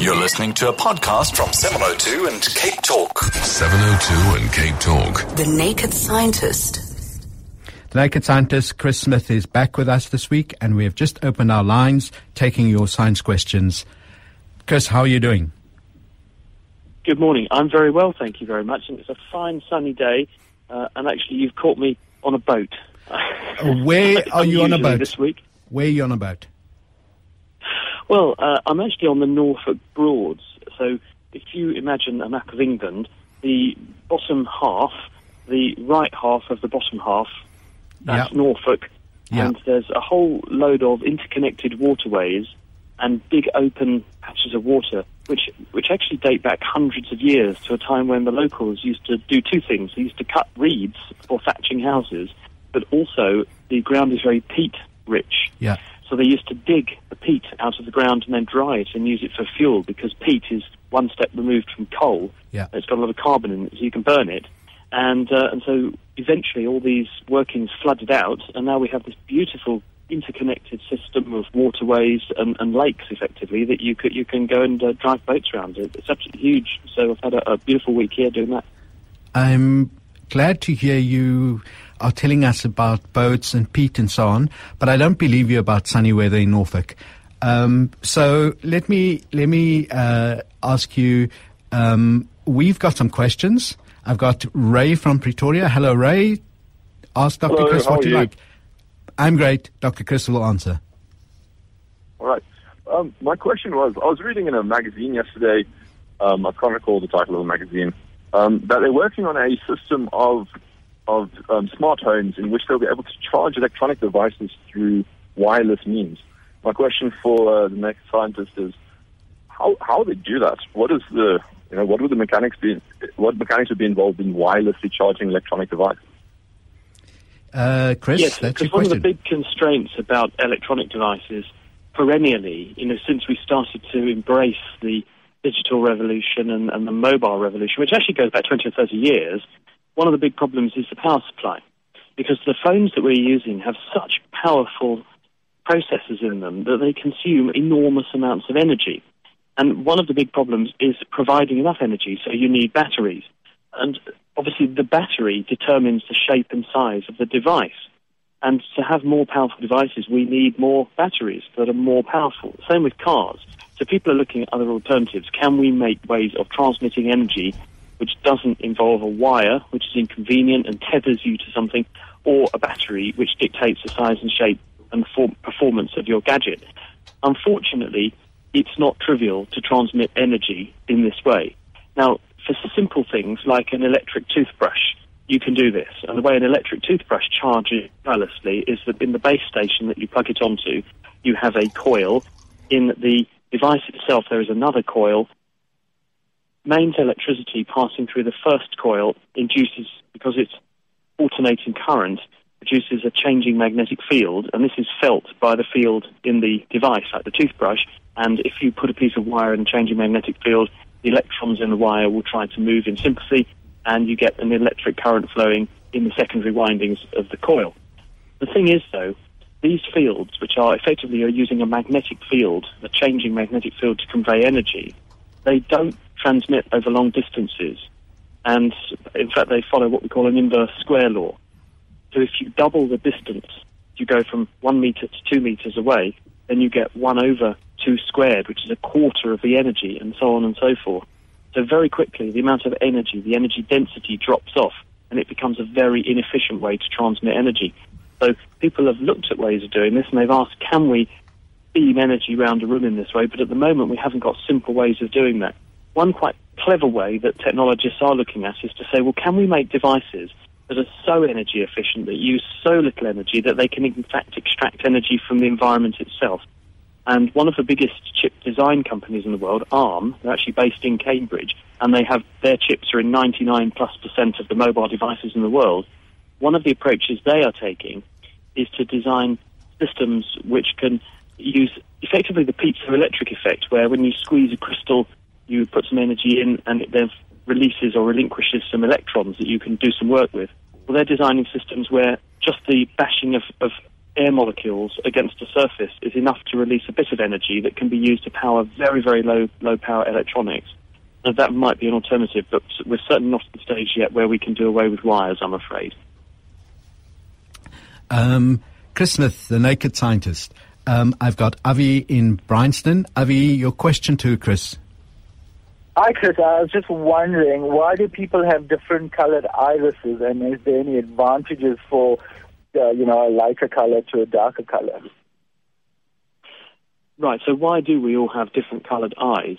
You're listening to a podcast from 702 and Cape Talk. 702 and Cape Talk. The Naked Scientist. The Naked Scientist, Chris Smith, is back with us this week, and we have just opened our lines taking your science questions. Chris, how are you doing? Good morning. I'm very well, thank you very much. And it's a fine sunny day. Uh, and actually, you've caught me on a boat. Where are you on a boat? this week? Where are you on a boat? Well, uh, I'm actually on the Norfolk Broads. So if you imagine a map of England, the bottom half, the right half of the bottom half, that's Yep. Norfolk. Yeah. And there's a whole load of interconnected waterways and big open patches of water, which which actually date back hundreds of years to a time when the locals used to do two things. They used to cut reeds for thatching houses, but also the ground is very peat rich. Yeah. So they used to dig the peat out of the ground and then dry it and use it for fuel because peat is one step removed from coal. Yeah. It's got a lot of carbon in it, so you can burn it. And uh, and so eventually all these workings flooded out, and now we have this beautiful interconnected system of waterways and, and lakes, effectively, that you could you can go and uh, drive boats around. It- It's absolutely huge. So I've had a, a beautiful week here doing that. I'm glad to hear you are telling us about boats and peat and so on, but I don't believe you about sunny weather in Norfolk. Um, so let me let me uh, ask you. Um, we've got some questions. I've got Ray from Pretoria. Hello, Ray. Ask Dr. Hello, Chris what you you? like. I'm great. Dr. Chris will answer. All right. Um, my question was, I was reading in a magazine yesterday, um, I can't recall the title of the magazine, um, that they're working on a system of of um, smart homes in which they'll be able to charge electronic devices through wireless means. My question for uh, the next scientist is, how how they do that? What is the you know what would the mechanics be? What mechanics would be involved in wirelessly charging electronic devices? Uh, Chris, yes, that's your because one of the big constraints about electronic devices perennially, you know, since we started to embrace the digital revolution and, and the mobile revolution, which actually goes back 20 or 30 years, one of the big problems is the power supply. Because the phones that we're using have such powerful processors in them that they consume enormous amounts of energy. And one of the big problems is providing enough energy, so you need batteries. And obviously, the battery determines the shape and size of the device. And to have more powerful devices, we need more batteries that are more powerful. Same with cars. So people are looking at other alternatives. Can we make ways of transmitting energy which doesn't involve a wire, which is inconvenient and tethers you to something, or a battery which dictates the size and shape and form- performance of your gadget? Unfortunately, it's not trivial to transmit energy in this way. Now, for simple things like an electric toothbrush, you can do this. And the way an electric toothbrush charges wirelessly is that in the base station that you plug it onto, you have a coil. In the device itself, there is another coil. Mains electricity passing through the first coil induces, because it's alternating current, produces a changing magnetic field, and this is felt by the field in the device, like the toothbrush. And if you put a piece of wire in a changing magnetic field, the electrons in the wire will try to move in sympathy, and you get an electric current flowing in the secondary windings of the coil. The thing is, though, these fields, which are effectively are using a magnetic field, a changing magnetic field to convey energy, they don't transmit over long distances. And in fact, they follow what we call an inverse square law. So if you double the distance, you go from one meter to two meters away, then you get one over two squared, which is a quarter of the energy, and so on and so forth. So very quickly, the amount of energy, the energy density drops off, and it becomes a very inefficient way to transmit energy. So people have looked at ways of doing this, and they've asked, can we beam energy around a room in this way? But at the moment, we haven't got simple ways of doing that. One quite clever way that technologists are looking at is to say, well, can we make devices that are so energy efficient, that use so little energy that they can in fact extract energy from the environment itself? And one of the biggest chip design companies in the world, ARM, they're actually based in Cambridge, and they have their chips are in 99 plus percent of the mobile devices in the world. One of the approaches they are taking is to design systems which can use effectively the piezoelectric effect, where when you squeeze a crystal, you put some energy in and it then releases or relinquishes some electrons that you can do some work with. Well, they're designing systems where just the bashing of, of air molecules against a surface is enough to release a bit of energy that can be used to power very, very low, low power electronics. And that might be an alternative, but we're certainly not at the stage yet where we can do away with wires, I'm afraid. Um, Chris Smith, the naked scientist. Um, I've got Avi in Bryanston. Avi, your question to Chris. Hi, Chris. I was just wondering, why do people have different colored irises, and is there any advantages for, uh, you know, a lighter color to a darker color? Right. So why do we all have different coloured eyes?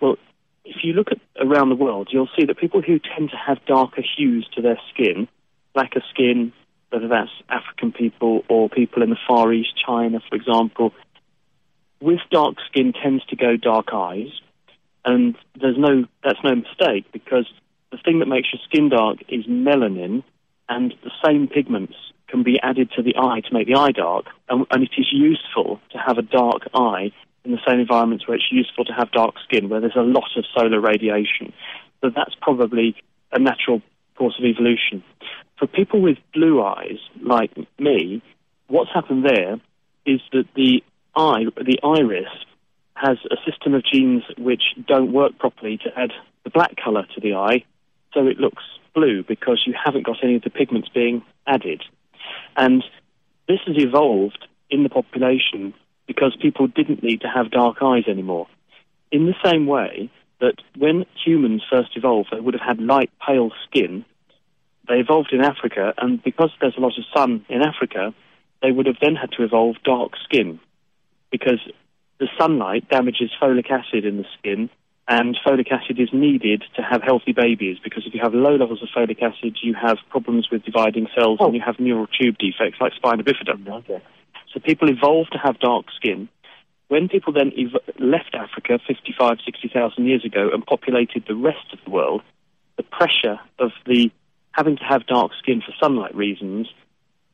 Well, if you look at around the world, you'll see that people who tend to have darker hues to their skin, blacker skin, whether that's African people or people in the Far East, China, for example, with dark skin tends to go dark eyes, and there's no that's no mistake because the thing that makes your skin dark is melanin, and the same pigments can be added to the eye to make the eye dark, and, and it is useful to have a dark eye in the same environments where it's useful to have dark skin, where there's a lot of solar radiation. So that's probably a natural course of evolution. For people with blue eyes, like me, what's happened there is that the eye, the iris, has a system of genes which don't work properly to add the black colour to the eye, so it looks blue because you haven't got any of the pigments being added. And this has evolved in the population because people didn't need to have dark eyes anymore. In the same way that when humans first evolved, they would have had light, pale skin. They evolved in Africa, and because there's a lot of sun in Africa, they would have then had to evolve dark skin because the sunlight damages folic acid in the skin, and folic acid is needed to have healthy babies because if you have low levels of folic acid, you have problems with dividing cells Oh. and you have neural tube defects like spina bifida. Mm, okay. So people evolved to have dark skin. When people then ev- left Africa 55, 60,000 years ago and populated the rest of the world, the pressure of the having to have dark skin for sunlight reasons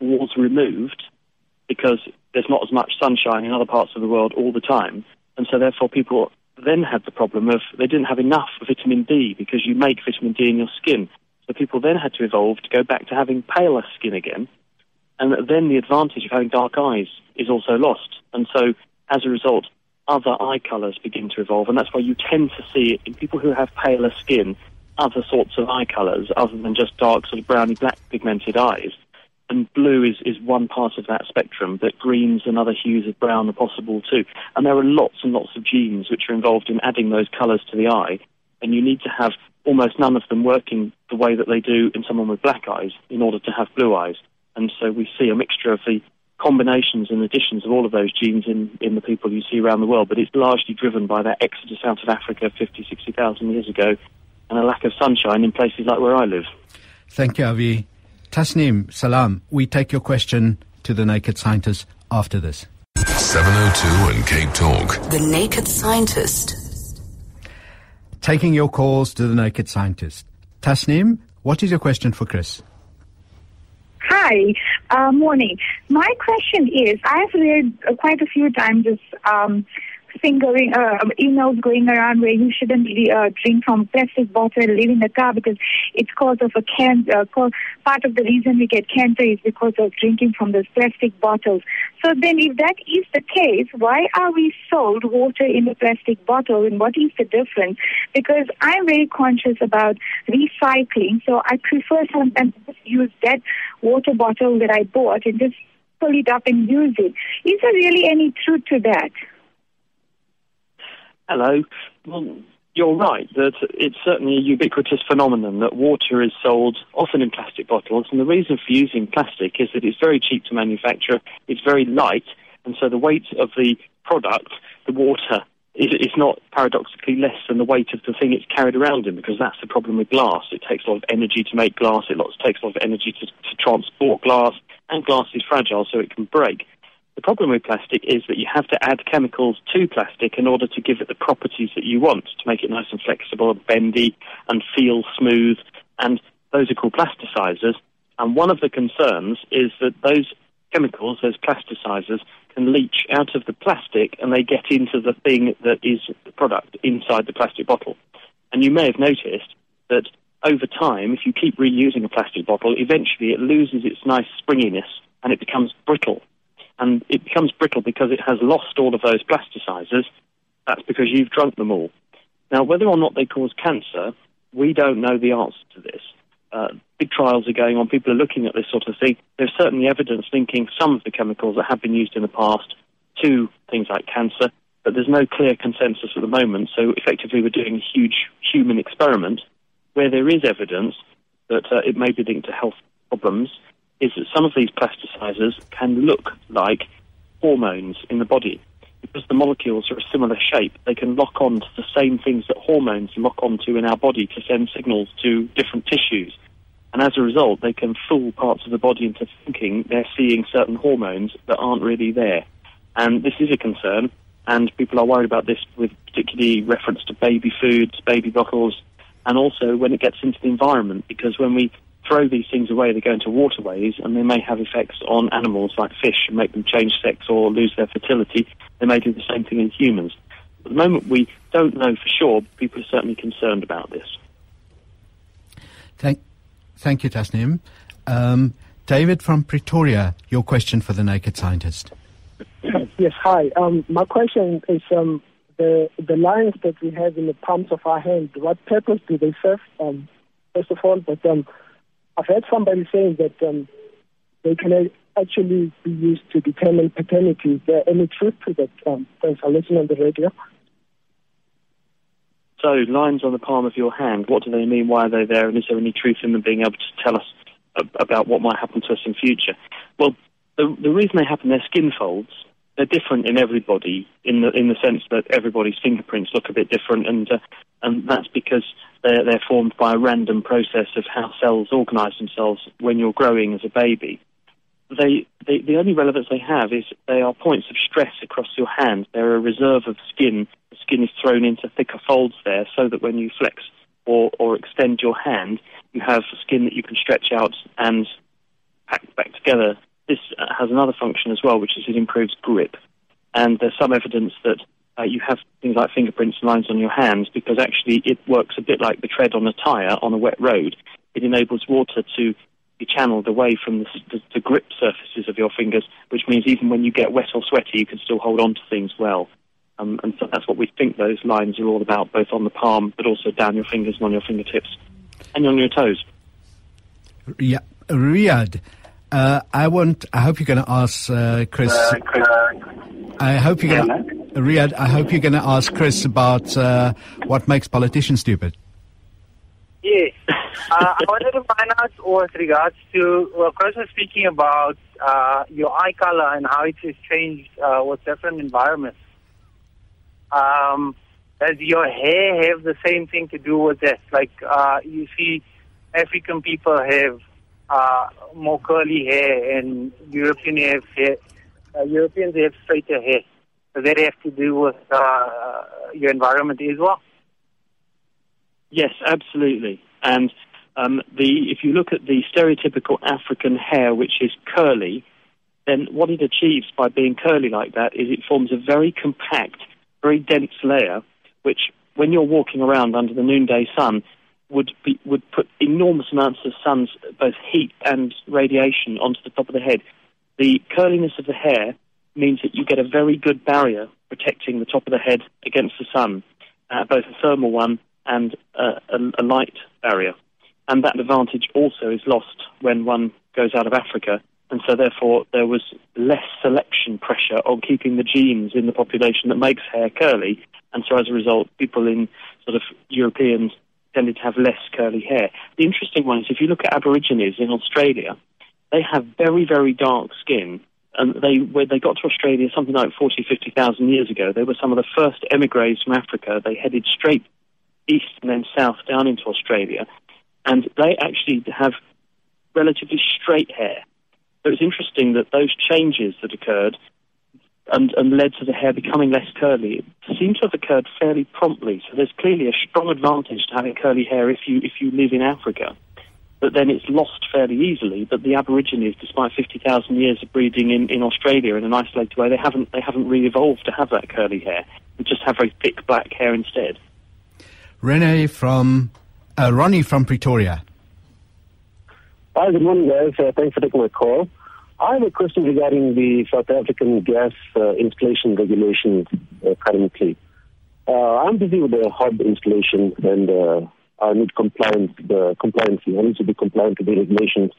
was removed because there's not as much sunshine in other parts of the world all the time. And so therefore people then had the problem of they didn't have enough vitamin D because you make vitamin D in your skin. So people then had to evolve to go back to having paler skin again and then the advantage of having dark eyes is also lost. And so, as a result, other eye colours begin to evolve, and that's why you tend to see in people who have paler skin other sorts of eye colours other than just dark, sort of browny black pigmented eyes. And blue is, is one part of that spectrum, but greens and other hues of brown are possible too. And there are lots and lots of genes which are involved in adding those colours to the eye, and you need to have almost none of them working the way that they do in someone with black eyes in order to have blue eyes and so we see a mixture of the combinations and additions of all of those genes in, in the people you see around the world, but it's largely driven by that exodus out of Africa 50, 60,000 years ago and a lack of sunshine in places like where I live. Thank you, Avi. Tasnim, salam. We take your question to the naked scientist after this. 702 and Cape Talk. The Naked Scientist. Taking your calls to the naked scientist. Tasnim, what is your question for Chris? Hi, uh, morning. My question is, I've read uh, quite a few times this um, thing going, uh, emails going around where you shouldn't uh, drink from plastic bottle live in the car because it's cause of a cancer. Uh, part of the reason we get cancer is because of drinking from those plastic bottles. So then, if that is the case, why are we sold water in a plastic bottle, and what is the difference? Because I'm very conscious about recycling, so I prefer sometimes just use that water bottle that I bought and just pull it up and use it. Is there really any truth to that? Hello. Well, you're right that it's certainly a ubiquitous phenomenon that water is sold often in plastic bottles, and the reason for using plastic is that it's very cheap to manufacture, it's very light, and so the weight of the product, the water, is, not paradoxically less than the weight of the thing it's carried around in, because that's the problem with glass. It takes a lot of energy to make glass, it takes a lot of energy to, to transport glass, and glass is fragile, so it can break. The problem with plastic is that you have to add chemicals to plastic in order to give it the properties that you want to make it nice and flexible and bendy and feel smooth. And those are called plasticizers. And one of the concerns is that those chemicals, those plasticizers, can leach out of the plastic and they get into the thing that is the product inside the plastic bottle. And you may have noticed that over time, if you keep reusing a plastic bottle, eventually it loses its nice springiness and it becomes brittle. And it becomes brittle because it has lost all of those plasticizers. That's because you've drunk them all. Now, whether or not they cause cancer, we don't know the answer to this. Uh, big trials are going on. People are looking at this sort of thing. There's certainly evidence linking some of the chemicals that have been used in the past to things like cancer, but there's no clear consensus at the moment. So effectively, we're doing a huge human experiment where there is evidence that uh, it may be linked to health problems. Is that some of these plasticizers can look like hormones in the body because the molecules are a similar shape, they can lock on to the same things that hormones lock onto in our body to send signals to different tissues. And as a result, they can fool parts of the body into thinking they're seeing certain hormones that aren't really there. And this is a concern, and people are worried about this with particularly reference to baby foods, baby bottles, and also when it gets into the environment, because when we throw these things away, they go into waterways, and they may have effects on animals like fish and make them change sex or lose their fertility. They may do the same thing in humans. At the moment, we don't know for sure. People are certainly concerned about this. Thank, thank you, Tasnim. Um, David from Pretoria, your question for the Naked Scientist. Yes, hi. Um, my question is um, the the lines that we have in the palms of our hand. What purpose do they serve? Um, first of all, but um, I've heard somebody saying that um, they can actually be used to determine paternity. Is there any truth to that? Um, thanks. I'll listen on the radio. So, lines on the palm of your hand, what do they mean? Why are they there? And is there any truth in them being able to tell us about what might happen to us in future? Well, the, the reason they happen, they're skin folds. They're different in everybody in the in the sense that everybody's fingerprints look a bit different, and uh, and that's because they're, they're formed by a random process of how cells organise themselves when you're growing as a baby. They, they, the only relevance they have is they are points of stress across your hand. They're a reserve of skin. The skin is thrown into thicker folds there so that when you flex or, or extend your hand, you have skin that you can stretch out and pack back together. This uh, has another function as well, which is it improves grip. And there's some evidence that uh, you have things like fingerprints and lines on your hands because actually it works a bit like the tread on a tyre on a wet road. It enables water to be channeled away from the, the, the, grip surfaces of your fingers, which means even when you get wet or sweaty, you can still hold on to things well. Um, and so that's what we think those lines are all about, both on the palm, but also down your fingers and on your fingertips and on your toes. Yeah, Riyadh, uh, I want. I hope you're going to ask uh, Chris. Uh, Chris. I hope you're going to. Riyadh, I hope you're going to ask Chris about uh, what makes politicians stupid. Yes. uh, I wanted to find out with regards to, well, Chris was speaking about uh, your eye color and how it has changed uh, with different environments. Um, does your hair have the same thing to do with that? Like, uh, you see, African people have uh, more curly hair, and European have hair, uh, Europeans have straighter hair. Does that have to do with uh, your environment as well? Yes, absolutely. And um, the if you look at the stereotypical African hair, which is curly, then what it achieves by being curly like that is it forms a very compact, very dense layer, which when you're walking around under the noonday sun would be, would put enormous amounts of sun's both heat and radiation onto the top of the head. The curliness of the hair means that you get a very good barrier protecting the top of the head against the sun, uh, both a thermal one and a, a light barrier. And that advantage also is lost when one goes out of Africa and so therefore there was less selection pressure on keeping the genes in the population that makes hair curly, and so as a result, people in sort of Europeans tended to have less curly hair. The interesting one is if you look at Aborigines in Australia, they have very very dark skin, and they when they got to Australia something like 40, 50,000 years ago, they were some of the first emigres from Africa. They headed straight east and then south down into Australia, and they actually have relatively straight hair. So it's interesting that those changes that occurred and, and led to the hair becoming less curly, it seems to have occurred fairly promptly. So there's clearly a strong advantage to having curly hair if you if you live in Africa. But then it's lost fairly easily. But the Aborigines, despite 50,000 years of breeding in, in Australia in an isolated way, they haven't they haven't really evolved to have that curly hair. They just have very thick black hair instead. Rene from uh, Ronnie from Pretoria. Hi, good morning, guys. Uh, thanks for taking my call. I have a question regarding the South African gas uh, installation regulations uh, currently. Uh, I'm busy with the hub installation and uh, I need compliance, the compliance. I need to be compliant to the regulations.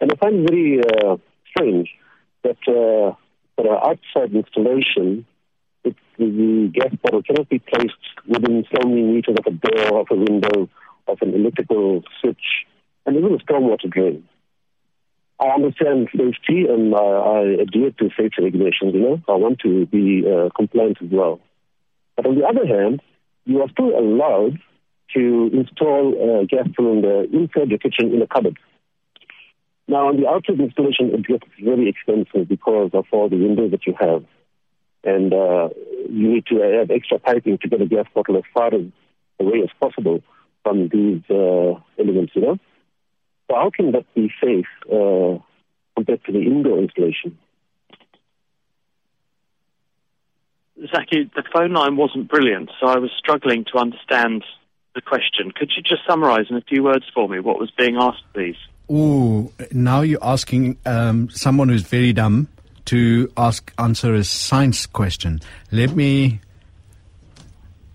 And I find it very uh, strange that uh, for outside installation, it, the gas bottle cannot be placed within so many meters of a door, of a window, of an electrical switch, and even a stormwater drain. I understand safety and I, I adhere to safety regulations, you know. I want to be uh, compliant as well. But on the other hand, you are still allowed to install a gas cylinder inside your kitchen in a cupboard. Now, on the outside installation, it gets very expensive because of all the windows that you have. And uh, you need to have extra piping to get a gas bottle as far away as possible from these uh, elements, you know. So how can that be safe uh, compared to the indoor installation? Zaki, the phone line wasn't brilliant, so I was struggling to understand the question. Could you just summarise in a few words for me what was being asked, please? Ooh, now you're asking um, someone who's very dumb to ask answer a science question. Let me.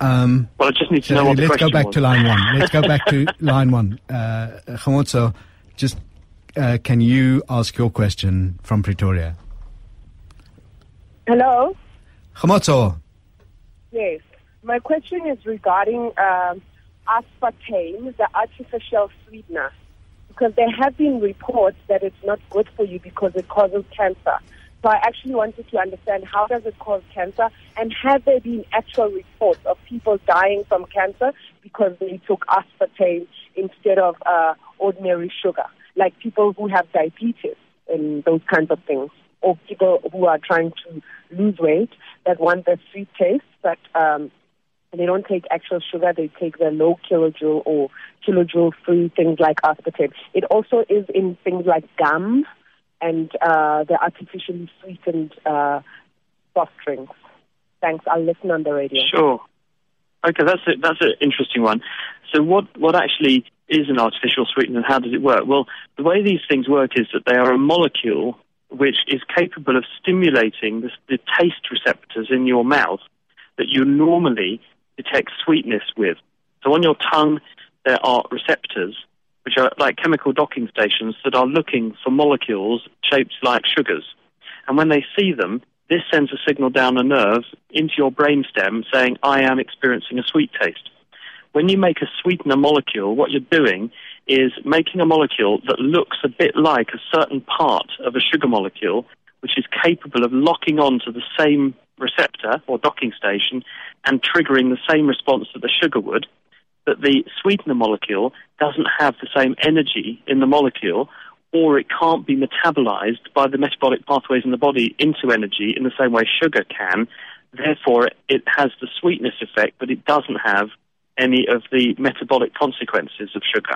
Um, well, I just need to know what the Let's go back was. to line one. Let's go back to line one. Uh, Khamotso, just uh, can you ask your question from Pretoria? Hello. Khamotso, Yes. My question is regarding um, aspartame, the artificial sweetener, because there have been reports that it's not good for you because it causes cancer. So I actually wanted to understand how does it cause cancer, and have there been actual reports of people dying from cancer because they took aspartame instead of uh, ordinary sugar, like people who have diabetes and those kinds of things, or people who are trying to lose weight that want the sweet taste, but um, they don't take actual sugar, they take the low kilojoule or kilojoule free things like aspartame. It also is in things like gum and uh, the artificially sweetened uh, soft drinks. Thanks. I'll listen on the radio. Sure. Okay, that's a, that's an interesting one. So, what what actually is an artificial sweetener, and how does it work? Well, the way these things work is that they are a molecule which is capable of stimulating the, the taste receptors in your mouth that you normally detect sweetness with. So, on your tongue, there are receptors which are like chemical docking stations that are looking for molecules shaped like sugars. And when they see them, this sends a signal down a nerve into your brainstem saying, I am experiencing a sweet taste. When you make a sweetener molecule, what you're doing is making a molecule that looks a bit like a certain part of a sugar molecule, which is capable of locking on to the same receptor or docking station and triggering the same response that the sugar would. But the sweetener molecule doesn't have the same energy in the molecule, or it can't be metabolized by the metabolic pathways in the body into energy in the same way sugar can. Therefore, it has the sweetness effect, but it doesn't have any of the metabolic consequences of sugar.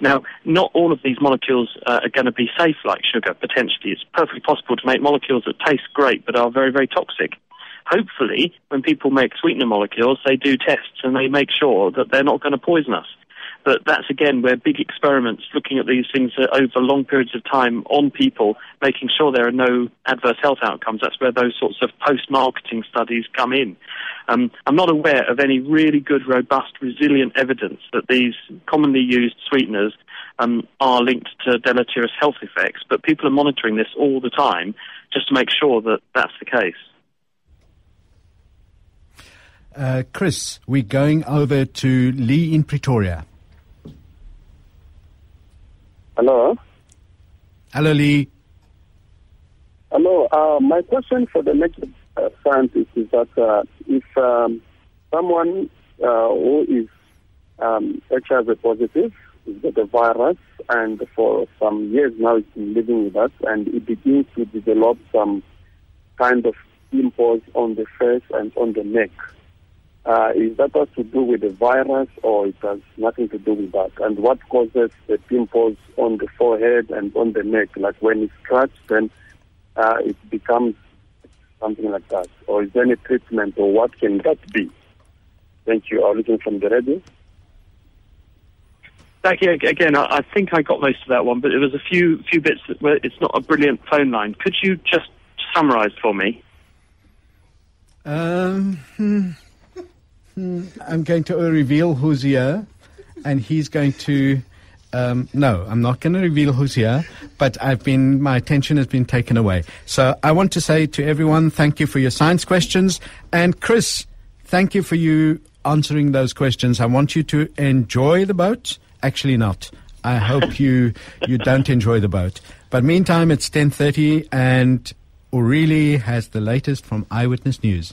Now, not all of these molecules uh, are going to be safe like sugar, potentially. It's perfectly possible to make molecules that taste great but are very, very toxic. Hopefully, when people make sweetener molecules, they do tests and they make sure that they're not going to poison us. But that's again where big experiments looking at these things uh, over long periods of time on people, making sure there are no adverse health outcomes. That's where those sorts of post-marketing studies come in. Um, I'm not aware of any really good, robust, resilient evidence that these commonly used sweeteners um, are linked to deleterious health effects, but people are monitoring this all the time just to make sure that that's the case. Uh, Chris, we're going over to Lee in Pretoria. Hello. Hello, Lee. Hello. Uh, my question for the next uh, scientist is that uh, if um, someone uh, who is um, HIV positive is got the virus, and for some years now it's been living with us, and it begins to develop some kind of pimples on the face and on the neck. Uh, is that has to do with the virus or it has nothing to do with that? And what causes the pimples on the forehead and on the neck? Like when it's scratched, then uh, it becomes something like that. Or is there any treatment or what can that be? Thank you. I'm looking from the radio. Thank you again. I, I think I got most of that one, but there was a few few bits that where it's not a brilliant phone line. Could you just summarise for me? Um, hmm, hmm, I'm going to reveal who's here, and he's going to. Um, no, I'm not going to reveal who's here, but I've been my attention has been taken away. So I want to say to everyone, thank you for your science questions, and Chris, thank you for you answering those questions. I want you to enjoy the boat. Actually, not. I hope you you don't enjoy the boat. But meantime, it's 10:30, and O'Reilly has the latest from Eyewitness News.